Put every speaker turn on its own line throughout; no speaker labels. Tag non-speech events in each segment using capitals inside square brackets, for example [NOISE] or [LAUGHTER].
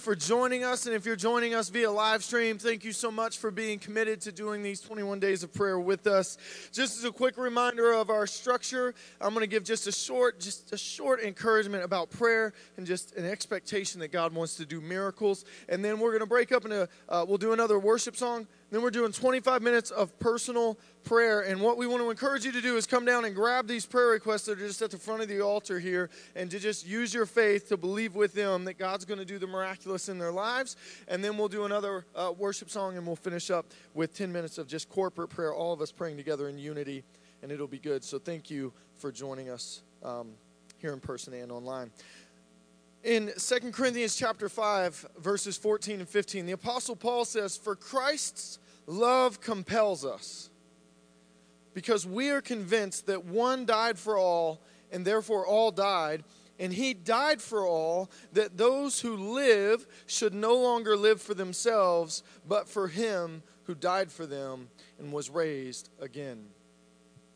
for joining us. And if you're joining us via live stream, thank you so much for being committed to doing these 21 days of prayer with us. Just as a quick reminder of our structure, I'm going to give just a short, just a short encouragement about prayer and just an expectation that God wants to do miracles. And then we're going to break up into, uh, we'll do another worship song then we're doing 25 minutes of personal prayer. And what we want to encourage you to do is come down and grab these prayer requests that are just at the front of the altar here and to just use your faith to believe with them that God's going to do the miraculous in their lives. And then we'll do another uh, worship song and we'll finish up with 10 minutes of just corporate prayer, all of us praying together in unity, and it'll be good. So thank you for joining us um, here in person and online in 2 Corinthians chapter 5 verses 14 and 15 the apostle Paul says for Christ's love compels us because we are convinced that one died for all and therefore all died and he died for all that those who live should no longer live for themselves but for him who died for them and was raised again.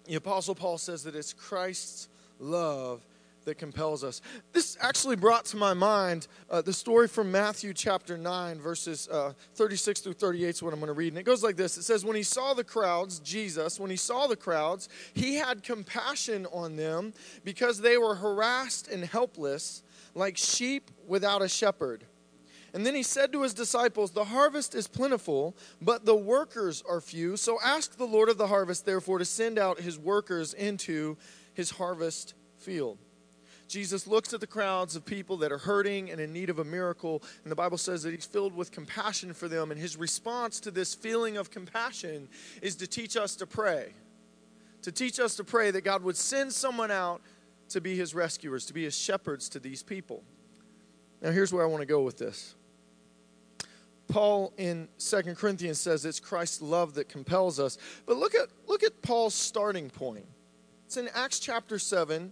The apostle Paul says that it's Christ's love that compels us. This actually brought to my mind uh, the story from Matthew chapter 9, verses uh, 36 through 38 is what I'm going to read. And it goes like this It says, When he saw the crowds, Jesus, when he saw the crowds, he had compassion on them because they were harassed and helpless, like sheep without a shepherd. And then he said to his disciples, The harvest is plentiful, but the workers are few. So ask the Lord of the harvest, therefore, to send out his workers into his harvest field. Jesus looks at the crowds of people that are hurting and in need of a miracle, and the Bible says that he's filled with compassion for them. And his response to this feeling of compassion is to teach us to pray. To teach us to pray that God would send someone out to be his rescuers, to be his shepherds to these people. Now, here's where I want to go with this. Paul in Second Corinthians says it's Christ's love that compels us. But look at, look at Paul's starting point. It's in Acts chapter 7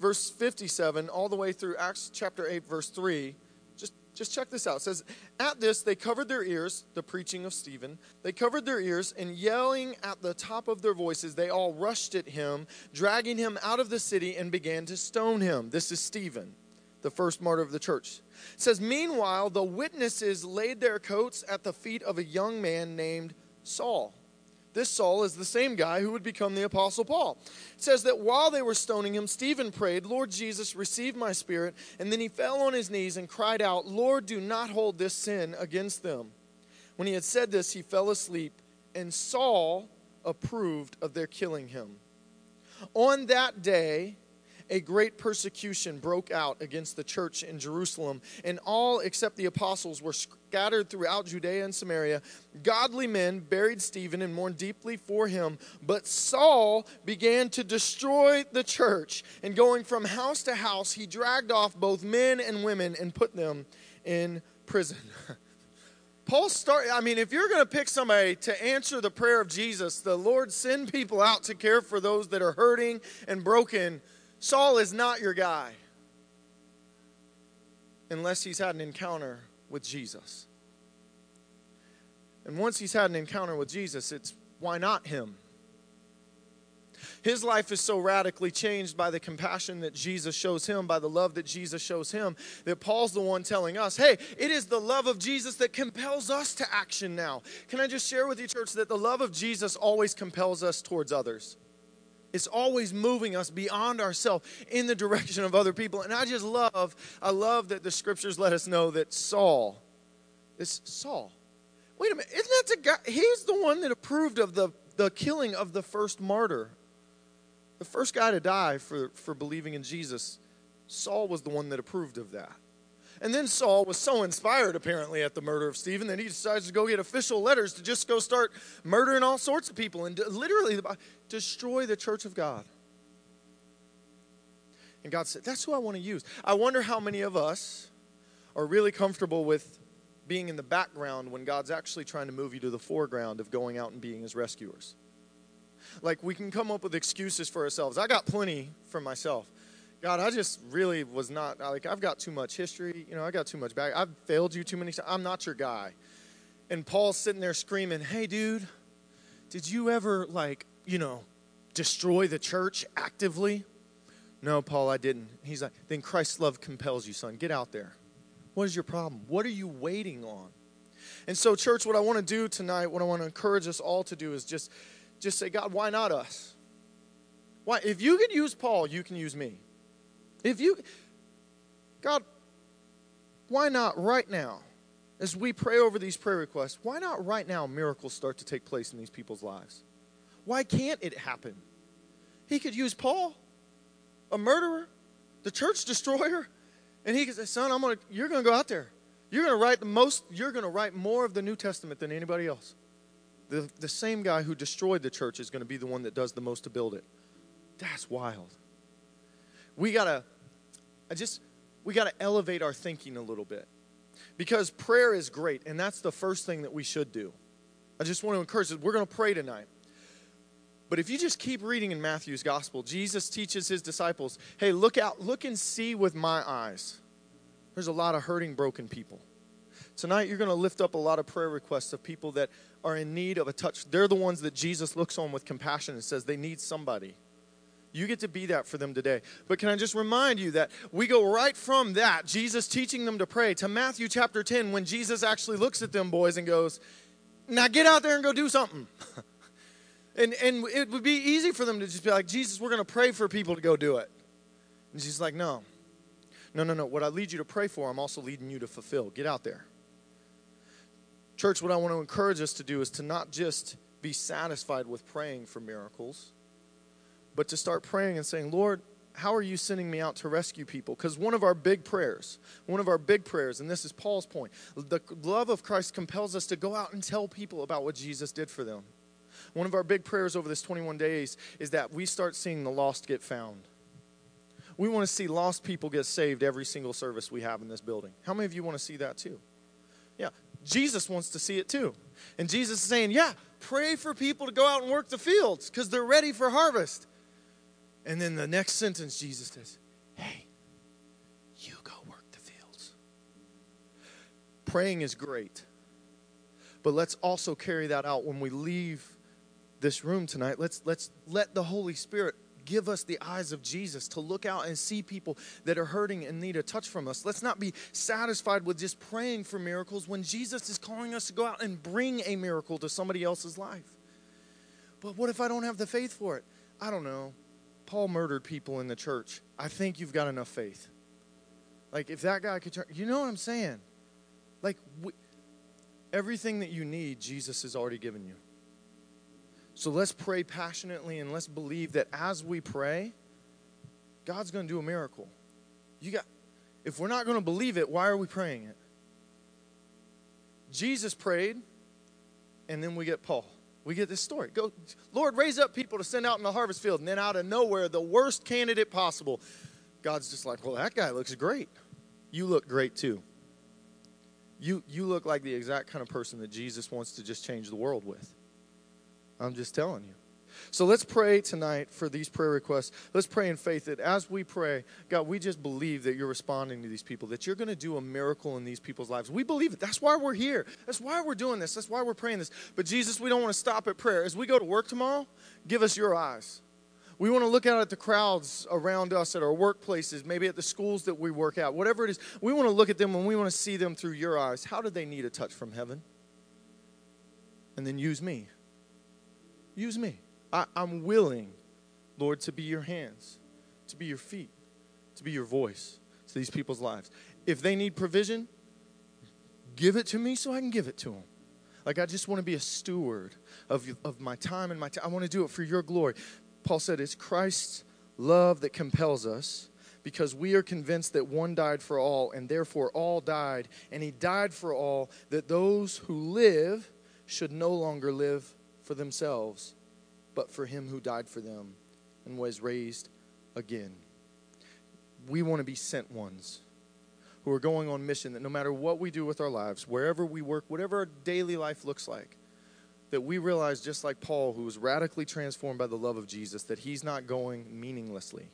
verse 57 all the way through Acts chapter 8, verse 3. Just, just check this out. It says, At this they covered their ears, the preaching of Stephen. They covered their ears, and yelling at the top of their voices, they all rushed at him, dragging him out of the city, and began to stone him. This is Stephen, the first martyr of the church. It says, Meanwhile, the witnesses laid their coats at the feet of a young man named Saul. This Saul is the same guy who would become the Apostle Paul. It says that while they were stoning him, Stephen prayed, Lord Jesus, receive my spirit. And then he fell on his knees and cried out, Lord, do not hold this sin against them. When he had said this, he fell asleep, and Saul approved of their killing him. On that day, a great persecution broke out against the church in Jerusalem, and all except the apostles were scattered throughout Judea and Samaria. Godly men buried Stephen and mourned deeply for him, but Saul began to destroy the church, and going from house to house, he dragged off both men and women and put them in prison. [LAUGHS] Paul start I mean if you're going to pick somebody to answer the prayer of Jesus, the Lord send people out to care for those that are hurting and broken Saul is not your guy unless he's had an encounter with Jesus. And once he's had an encounter with Jesus, it's why not him? His life is so radically changed by the compassion that Jesus shows him, by the love that Jesus shows him, that Paul's the one telling us, hey, it is the love of Jesus that compels us to action now. Can I just share with you, church, that the love of Jesus always compels us towards others? It's always moving us beyond ourselves in the direction of other people. And I just love, I love that the scriptures let us know that Saul, this Saul, wait a minute, isn't that the guy? He's the one that approved of the, the killing of the first martyr, the first guy to die for, for believing in Jesus. Saul was the one that approved of that. And then Saul was so inspired, apparently, at the murder of Stephen that he decides to go get official letters to just go start murdering all sorts of people and literally destroy the church of God. And God said, That's who I want to use. I wonder how many of us are really comfortable with being in the background when God's actually trying to move you to the foreground of going out and being his rescuers. Like, we can come up with excuses for ourselves. I got plenty for myself. God, I just really was not like I've got too much history. You know, I got too much back. I've failed you too many times. I'm not your guy. And Paul's sitting there screaming, "Hey, dude, did you ever like you know destroy the church actively? No, Paul, I didn't. He's like, Then Christ's love compels you, son. Get out there. What is your problem? What are you waiting on? And so, church, what I want to do tonight, what I want to encourage us all to do is just, just say, God, why not us? Why? If you can use Paul, you can use me. If you, God, why not right now, as we pray over these prayer requests, why not right now miracles start to take place in these people's lives? Why can't it happen? He could use Paul, a murderer, the church destroyer, and he could say, Son, I'm gonna, you're going to go out there. You're going to write the most, you're going to write more of the New Testament than anybody else. The, the same guy who destroyed the church is going to be the one that does the most to build it. That's wild. We got to, I just, we got to elevate our thinking a little bit because prayer is great, and that's the first thing that we should do. I just want to encourage us. We're going to pray tonight. But if you just keep reading in Matthew's gospel, Jesus teaches his disciples, hey, look out, look and see with my eyes. There's a lot of hurting, broken people. Tonight, you're going to lift up a lot of prayer requests of people that are in need of a touch. They're the ones that Jesus looks on with compassion and says they need somebody. You get to be that for them today. But can I just remind you that we go right from that, Jesus teaching them to pray, to Matthew chapter 10, when Jesus actually looks at them boys and goes, Now get out there and go do something. [LAUGHS] and, and it would be easy for them to just be like, Jesus, we're going to pray for people to go do it. And Jesus like, No. No, no, no. What I lead you to pray for, I'm also leading you to fulfill. Get out there. Church, what I want to encourage us to do is to not just be satisfied with praying for miracles but to start praying and saying, Lord, how are you sending me out to rescue people? Because one of our big prayers, one of our big prayers, and this is Paul's point, the love of Christ compels us to go out and tell people about what Jesus did for them. One of our big prayers over this 21 days is that we start seeing the lost get found. We want to see lost people get saved every single service we have in this building. How many of you want to see that too? Yeah, Jesus wants to see it too. And Jesus is saying, Yeah, pray for people to go out and work the fields because they're ready for harvest. And then the next sentence, Jesus says, Hey, you go work the fields. Praying is great. But let's also carry that out when we leave this room tonight. Let's, let's let the Holy Spirit give us the eyes of Jesus to look out and see people that are hurting and need a touch from us. Let's not be satisfied with just praying for miracles when Jesus is calling us to go out and bring a miracle to somebody else's life. But what if I don't have the faith for it? I don't know. Paul murdered people in the church. I think you've got enough faith. Like, if that guy could turn, you know what I'm saying? Like, we, everything that you need, Jesus has already given you. So let's pray passionately and let's believe that as we pray, God's going to do a miracle. You got, if we're not going to believe it, why are we praying it? Jesus prayed, and then we get Paul we get this story. Go, Lord, raise up people to send out in the harvest field. And then out of nowhere, the worst candidate possible, God's just like, well, that guy looks great. You look great too. You, you look like the exact kind of person that Jesus wants to just change the world with. I'm just telling you. So let's pray tonight for these prayer requests. Let's pray in faith that as we pray, God, we just believe that you're responding to these people, that you're going to do a miracle in these people's lives. We believe it. That's why we're here. That's why we're doing this. That's why we're praying this. But Jesus, we don't want to stop at prayer. As we go to work tomorrow, give us your eyes. We want to look out at the crowds around us at our workplaces, maybe at the schools that we work at, whatever it is. We want to look at them and we want to see them through your eyes. How do they need a touch from heaven? And then use me. Use me. I, I'm willing, Lord, to be your hands, to be your feet, to be your voice to these people's lives. If they need provision, give it to me so I can give it to them. Like, I just want to be a steward of, of my time and my time. I want to do it for your glory. Paul said, It's Christ's love that compels us because we are convinced that one died for all, and therefore all died. And he died for all, that those who live should no longer live for themselves, but for him who died for them and was raised again. We want to be sent ones who are going on mission that no matter what we do with our lives, wherever we work, whatever our daily life looks like, that we realize, just like Paul, who was radically transformed by the love of Jesus, that he's not going meaninglessly.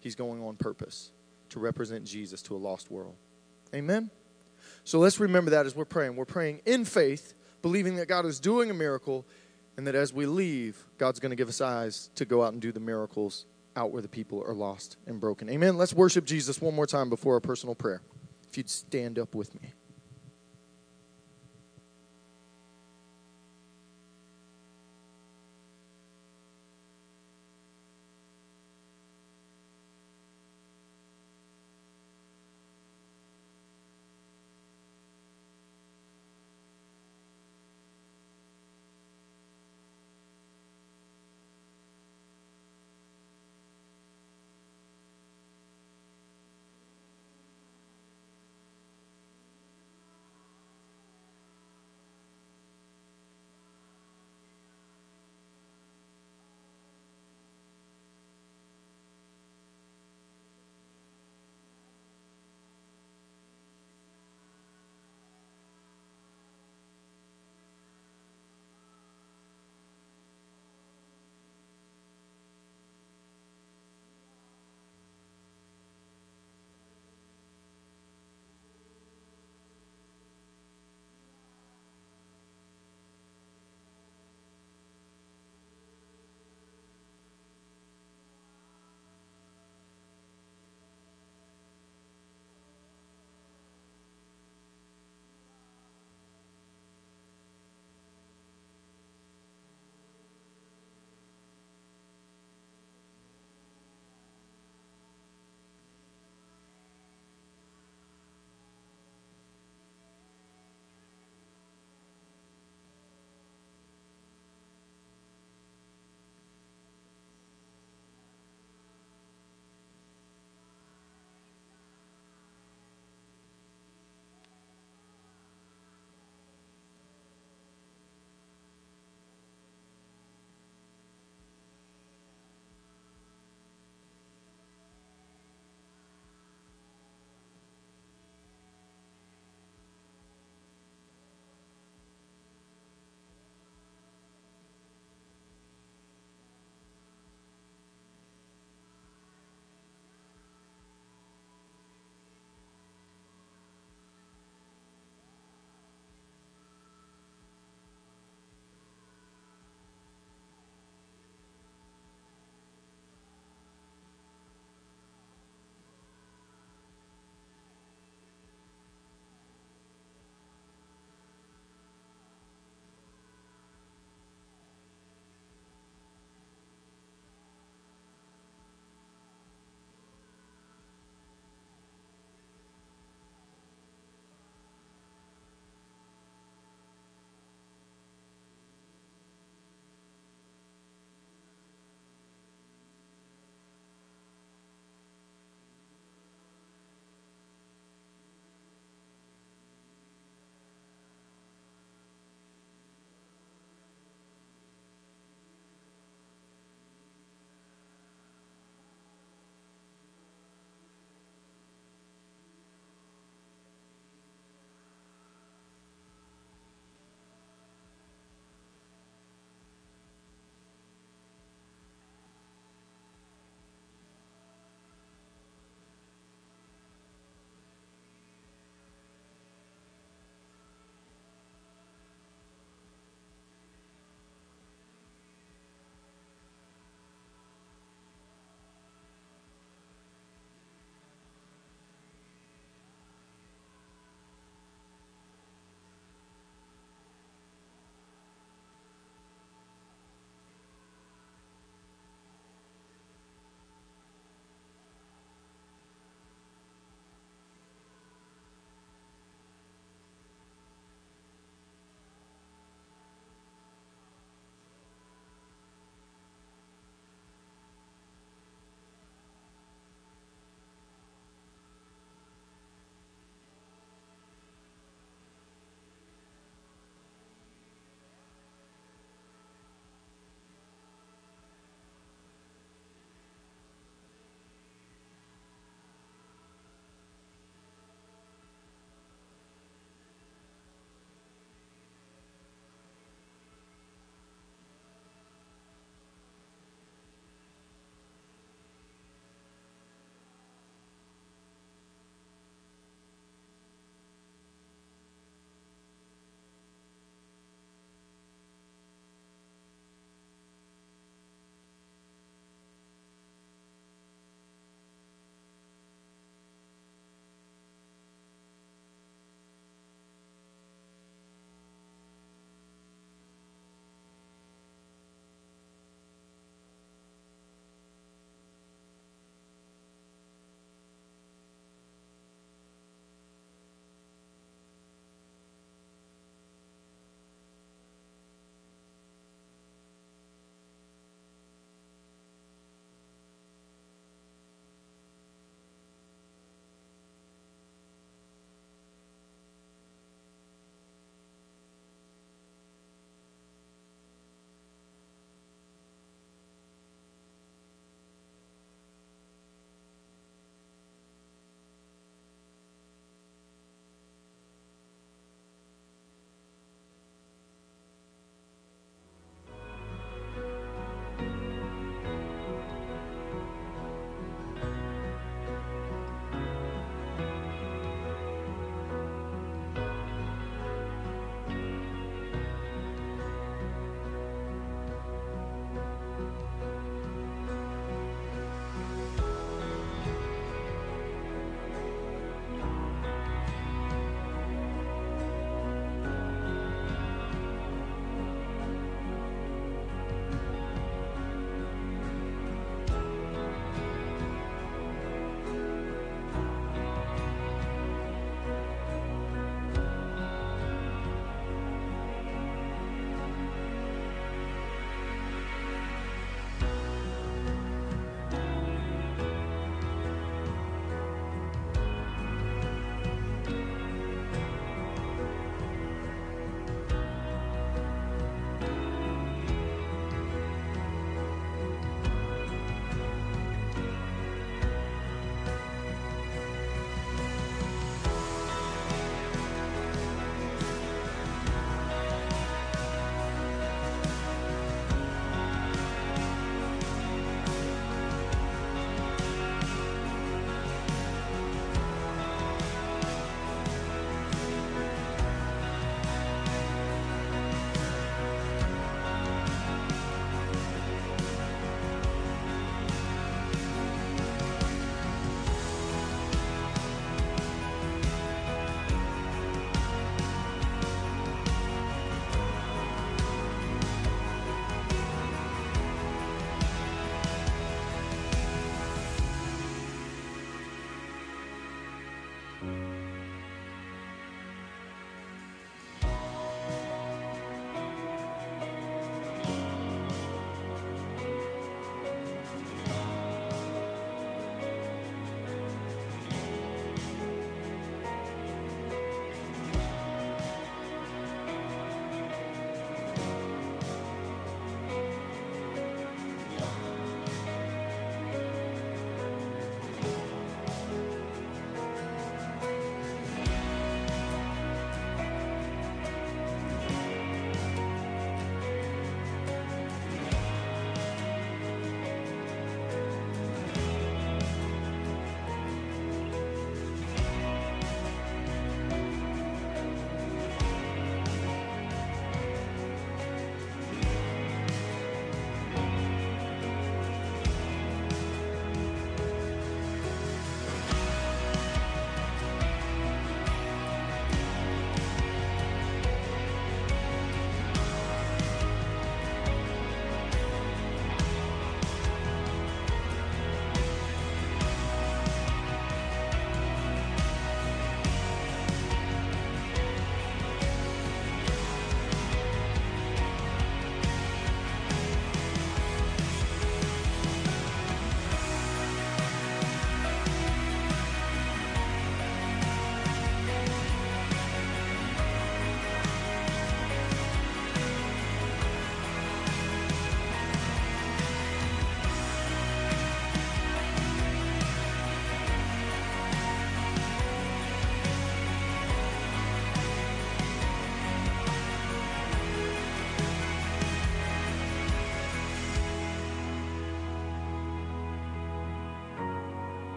He's going on purpose to represent Jesus to a lost world. Amen? So let's remember that as we're praying. We're praying in faith, believing that God is doing a miracle and that as we leave, God's going to give us eyes to go out and do the miracles out where the people are lost and broken. Amen. Let's worship Jesus one more time before our personal prayer. If you'd stand up with me.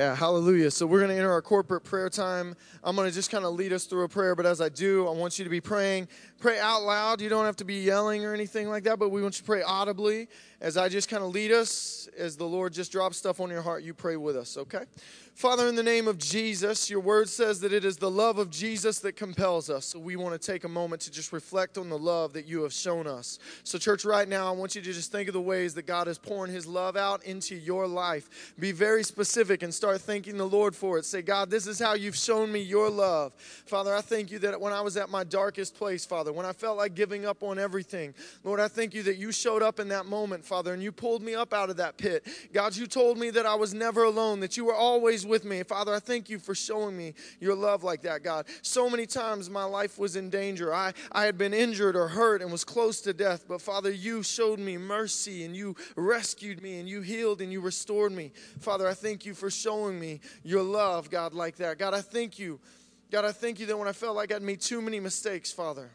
Yeah, hallelujah. So we're going to enter our corporate prayer time. I'm going to just kind of lead us through a prayer, but as I do, I want you to be praying. Pray out loud. You don't have to be yelling or anything like that, but we want you to pray audibly as I just kind of lead us. As the Lord just drops stuff on your heart, you pray with us, okay? Father, in the name of Jesus, your word says that it is the love of Jesus that compels us. So we want to take a moment to just reflect on the love that you have shown us. So, church, right now, I want you to just think of the ways that God is pouring his love out into your life. Be very specific and start thanking the Lord for it. Say, God, this is how you've shown me your love. Father, I thank you that when I was at my darkest place, Father, when I felt like giving up on everything, Lord, I thank you that you showed up in that moment, Father, and you pulled me up out of that pit. God, you told me that I was never alone, that you were always with me. Father, I thank you for showing me your love like that, God. So many times my life was in danger. I, I had been injured or hurt and was close to death, but Father, you showed me mercy and you rescued me and you healed and you restored me. Father, I thank you for showing me your love, God, like that. God, I thank you. God, I thank you that when I felt like I'd made too many mistakes, Father,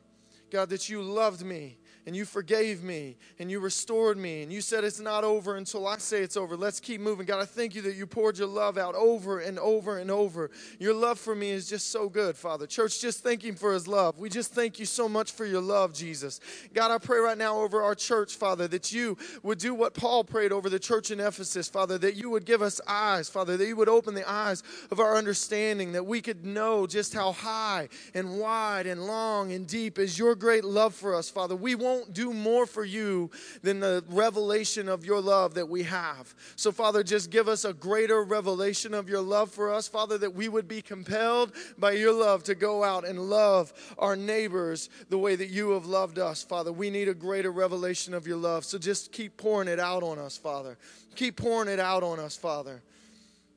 God, that you loved me and you forgave me and you restored me and you said it's not over until I say it's over. Let's keep moving. God, I thank you that you poured your love out over and over and over. Your love for me is just so good, Father. Church, just thank him for his love. We just thank you so much for your love, Jesus. God, I pray right now over our church, Father, that you would do what Paul prayed over the church in Ephesus, Father, that you would give us eyes, Father, that you would open the eyes of our understanding, that we could know just how high and wide and long and deep is your great love for us, Father. We won't do more for you than the revelation of your love that we have. So, Father, just give us a greater revelation of your love for us, Father, that we would be compelled by your love to go out and love our neighbors the way that you have loved us, Father. We need a greater revelation of your love. So just keep pouring it out on us, Father. Keep pouring it out on us, Father.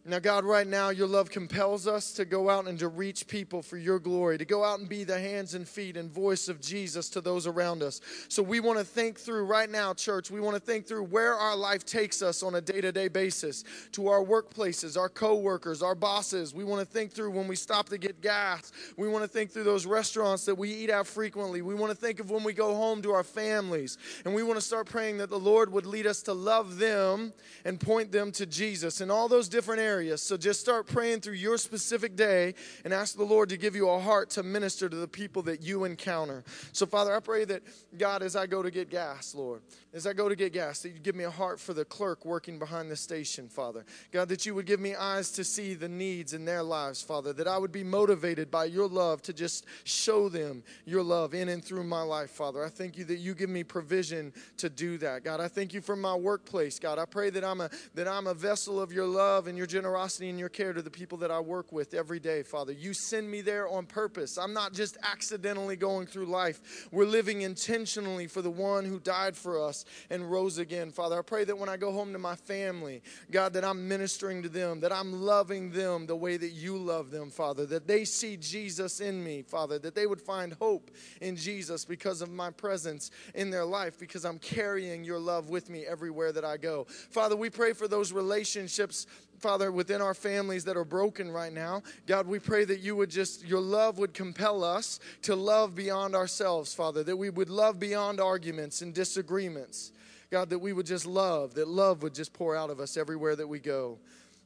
Now, God, right now, your love compels us to go out and to reach people for your glory, to go out and be the hands and feet and voice of Jesus to those around us. So, we want to think through right now, church, we want to think through where our life takes us on a day to day basis to our workplaces, our co workers, our bosses. We want to think through when we stop to get gas. We want to think through those restaurants that we eat at frequently. We want to think of when we go home to our families. And we want to start praying that the Lord would lead us to love them and point them to Jesus in all those different areas. So just start praying through your specific day and ask the Lord to give you a heart to minister to the people that you encounter. So, Father, I pray that, God, as I go to get gas, Lord, as I go to get gas, that you give me a heart for the clerk working behind the station, Father. God, that you would give me eyes to see the needs in their lives, Father, that I would be motivated by your love to just show them your love in and through my life, Father. I thank you that you give me provision to do that. God, I thank you for my workplace, God. I pray that I'm a that I'm a vessel of your love and your generosity and your care to the people that I work with every day, Father. You send me there on purpose. I'm not just accidentally going through life. We're living intentionally for the one who died for us and rose again, Father. I pray that when I go home to my family, God, that I'm ministering to them, that I'm loving them the way that you love them, Father, that they see Jesus in me, Father, that they would find hope in Jesus because of my presence in their life, because I'm carrying your love with me everywhere that I go. Father, we pray for those relationships Father, within our families that are broken right now, God, we pray that you would just, your love would compel us to love beyond ourselves, Father, that we would love beyond arguments and disagreements. God, that we would just love, that love would just pour out of us everywhere that we go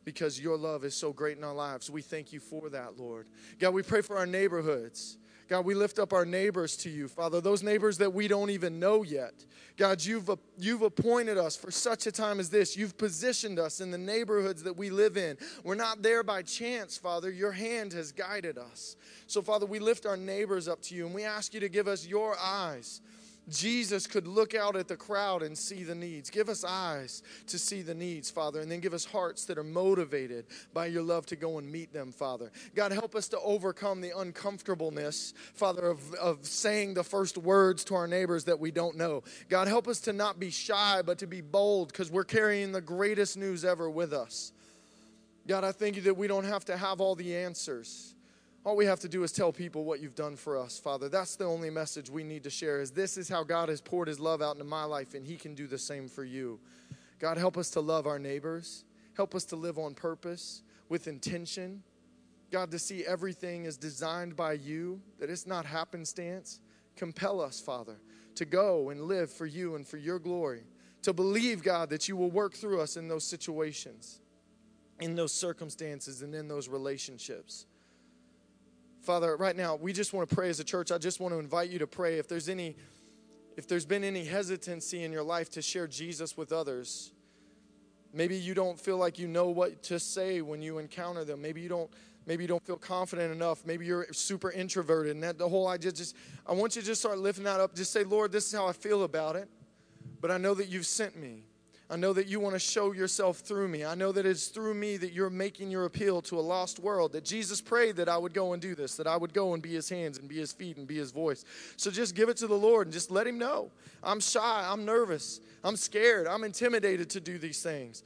because your love is so great in our lives. We thank you for that, Lord. God, we pray for our neighborhoods. God, we lift up our neighbors to you, Father, those neighbors that we don't even know yet. God, you've, you've appointed us for such a time as this. You've positioned us in the neighborhoods that we live in. We're not there by chance, Father. Your hand has guided us. So, Father, we lift our neighbors up to you and we ask you to give us your eyes Jesus could look out at the crowd and see the needs. Give us eyes to see the needs, Father, and then give us hearts that are motivated by your love to go and meet them, Father. God, help us to overcome the uncomfortableness, Father, of, of saying the first words to our neighbors that we don't know. God, help us to not be shy, but to be bold because we're carrying the greatest news ever with us. God, I thank you that we don't have to have all the answers. All we have to do is tell people what you've done for us, Father. That's the only message we need to share is this is how God has poured his love out into my life and he can do the same for you. God, help us to love our neighbors. Help us to live on purpose with intention. God, to see everything is designed by you, that it's not happenstance. Compel us, Father, to go and live for you and for your glory. To believe, God, that you will work through us in those situations, in those circumstances, and in those relationships. Father, right now, we just want to pray as a church. I just want to invite you to pray. If there's any, if there's been any hesitancy in your life to share Jesus with others, maybe you don't feel like you know what to say when you encounter them. Maybe you don't. Maybe you don't feel confident enough. Maybe you're super introverted, and that the whole idea just. I want you to just start lifting that up. Just say, Lord, this is how I feel about it, but I know that you've sent me. I know that you want to show yourself through me. I know that it's through me that you're making your appeal to a lost world. That Jesus prayed that I would go and do this, that I would go and be his hands and be his feet and be his voice. So just give it to the Lord and just let him know. I'm shy, I'm nervous, I'm scared, I'm intimidated to do these things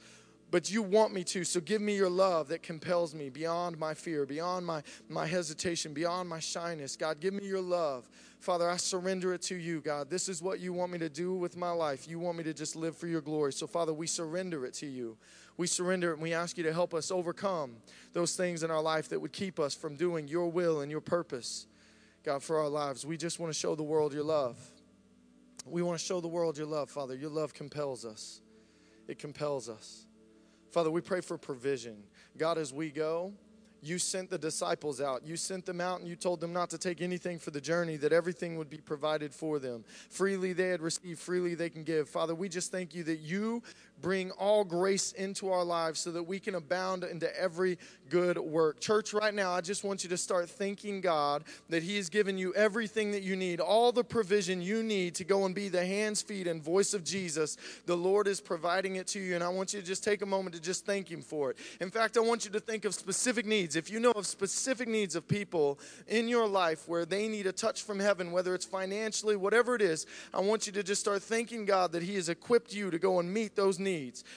but you want me to so give me your love that compels me beyond my fear beyond my, my hesitation beyond my shyness. God give me your love. Father i surrender it to you god. This is what you want me to do with my life. You want me to just live for your glory. So father we surrender it to you. We surrender it and we ask you to help us overcome those things in our life that would keep us from doing your will and your purpose god for our lives. We just want to show the world your love. We want to show the world your love, Father. Your love compels us, it compels us. Father, we pray for provision. God, as we go, you sent the disciples out. You sent them out and you told them not to take anything for the journey, that everything would be provided for them. Freely they had received, freely they can give. Father, we just thank you that you bring all grace into our lives so that we can abound into every good work. Church, right now, I just want you to start thanking God that He has given you everything that you need, all the provision you need to go and be the hands, feet, and voice of Jesus. The Lord is providing it to you, and I want you to just take a moment to just thank Him for it. In fact, I want you to think of specific needs. If you know of specific needs of people in your life where they need a touch from heaven, whether it's financially, whatever it is, I want you to just start thanking God that He has equipped you to go and meet those needs,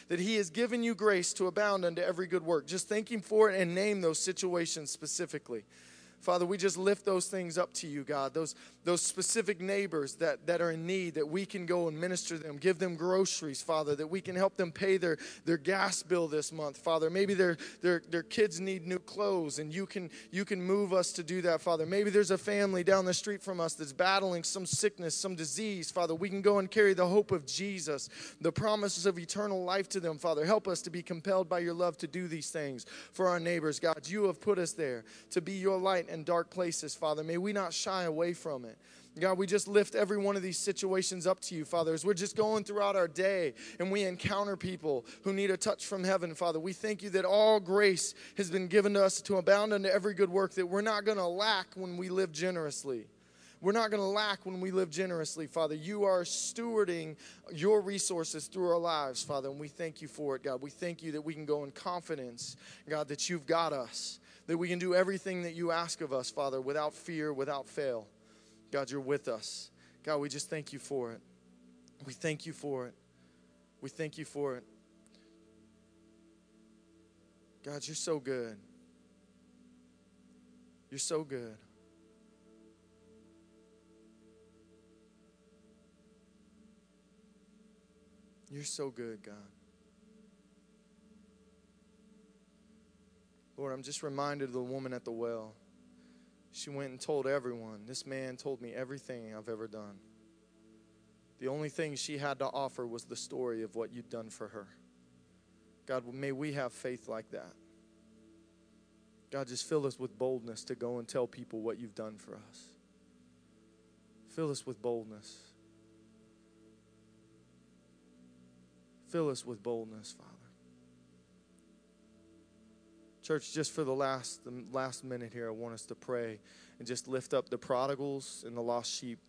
that He has given you grace to abound unto every good work. Just thank Him for it and name those situations specifically. Father, we just lift those things up to you, God. Those, those specific neighbors that, that are in need, that we can go and minister them, give them groceries, Father, that we can help them pay their, their gas bill this month, Father. Maybe their, their, their kids need new clothes, and you can, you can move us to do that, Father. Maybe there's a family down the street from us that's battling some sickness, some disease, Father. We can go and carry the hope of Jesus, the promises of eternal life to them, Father. Help us to be compelled by your love to do these things for our neighbors, God. You have put us there to be your light in dark places, Father. May we not shy away from it. God, we just lift every one of these situations up to you, Father, as we're just going throughout our day and we encounter people who need a touch from heaven, Father. We thank you that all grace has been given to us to abound unto every good work, that we're not going to lack when we live generously. We're not going to lack when we live generously, Father. You are stewarding your resources through our lives, Father, and we thank you for it, God. We thank you that we can go in confidence, God, that you've got us that we can do everything that you ask of us, Father, without fear, without fail. God, you're with us. God, we just thank you for it. We thank you for it. We thank you for it. God, you're so good. You're so good. You're so good, God. Lord, I'm just reminded of the woman at the well. She went and told everyone, This man told me everything I've ever done. The only thing she had to offer was the story of what you'd done for her. God, may we have faith like that. God, just fill us with boldness to go and tell people what you've done for us. Fill us with boldness. Fill us with boldness, Father. Church, just for the last the last minute here, I want us to pray and just lift up the prodigals and the lost sheep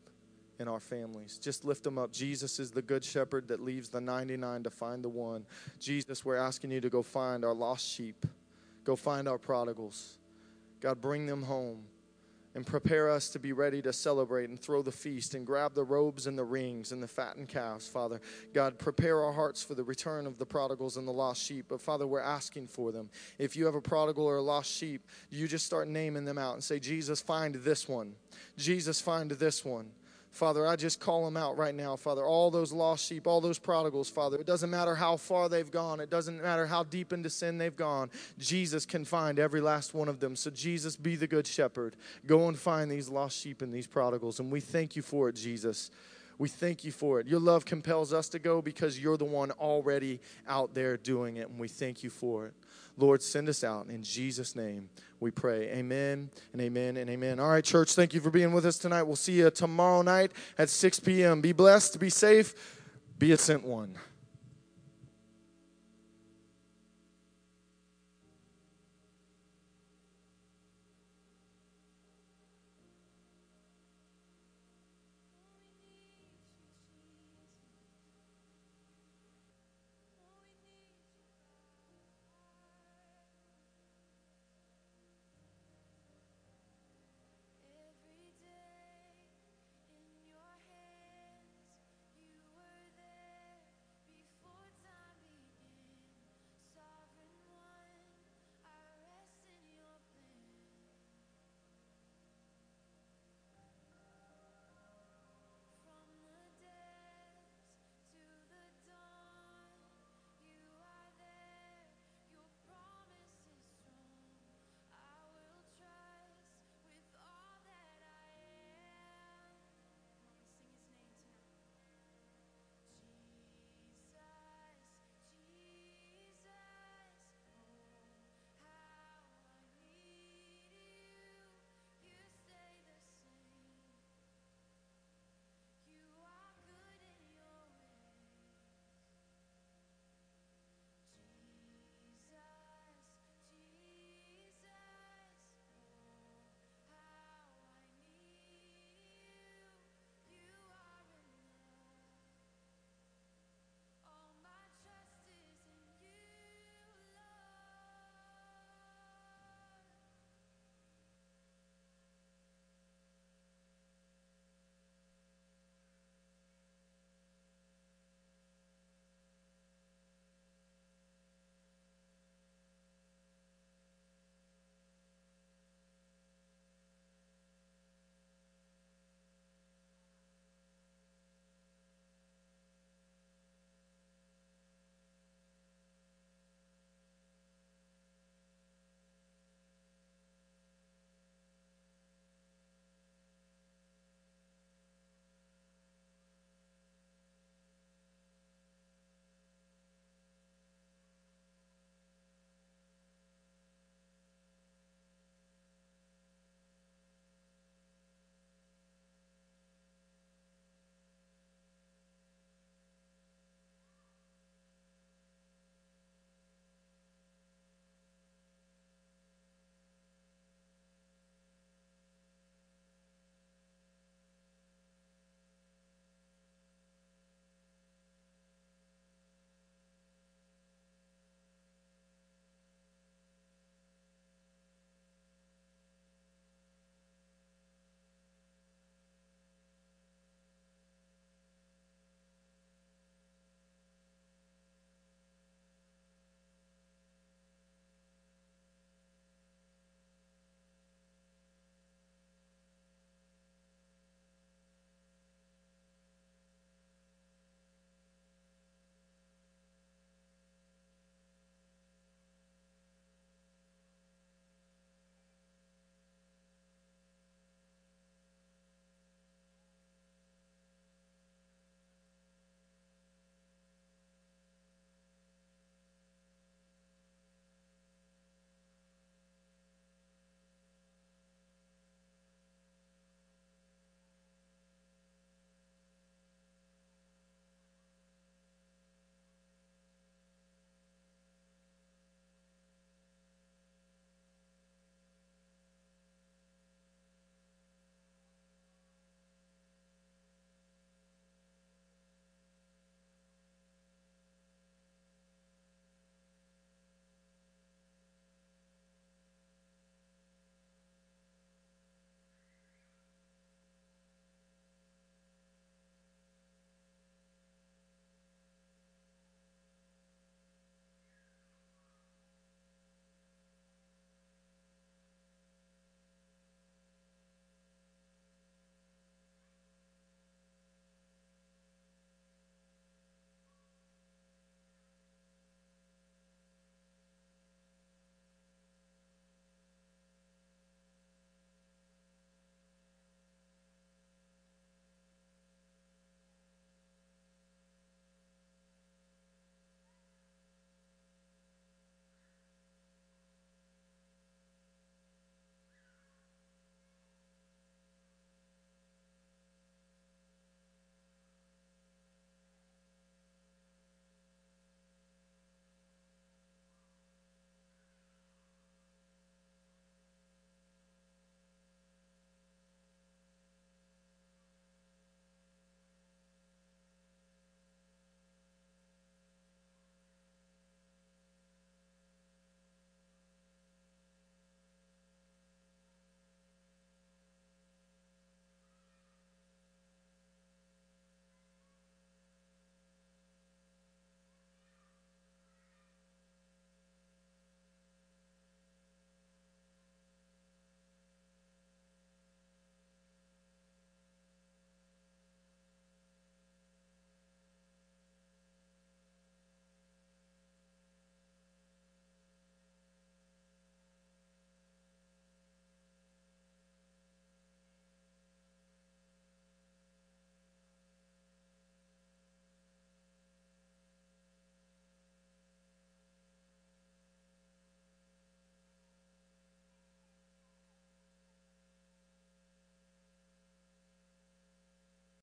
in our families. Just lift them up. Jesus is the good shepherd that leaves the 99 to find the one. Jesus, we're asking you to go find our lost sheep. Go find our prodigals. God, bring them home and prepare us to be ready to celebrate and throw the feast and grab the robes and the rings and the fattened calves, Father. God, prepare our hearts for the return of the prodigals and the lost sheep. But Father, we're asking for them. If you have a prodigal or a lost sheep, you just start naming them out and say, Jesus, find this one. Jesus, find this one. Father, I just call them out right now, Father. All those lost sheep, all those prodigals, Father. It doesn't matter how far they've gone, it doesn't matter how deep into sin they've gone. Jesus can find every last one of them. So, Jesus, be the good shepherd. Go and find these lost sheep and these prodigals. And we thank you for it, Jesus. We thank you for it. Your love compels us to go because you're the one already out there doing it, and we thank you for it. Lord, send us out. In Jesus' name, we pray. Amen and amen and amen. All right, church, thank you for being with us tonight. We'll see you tomorrow night at 6 p.m. Be blessed, be safe, be a sent one.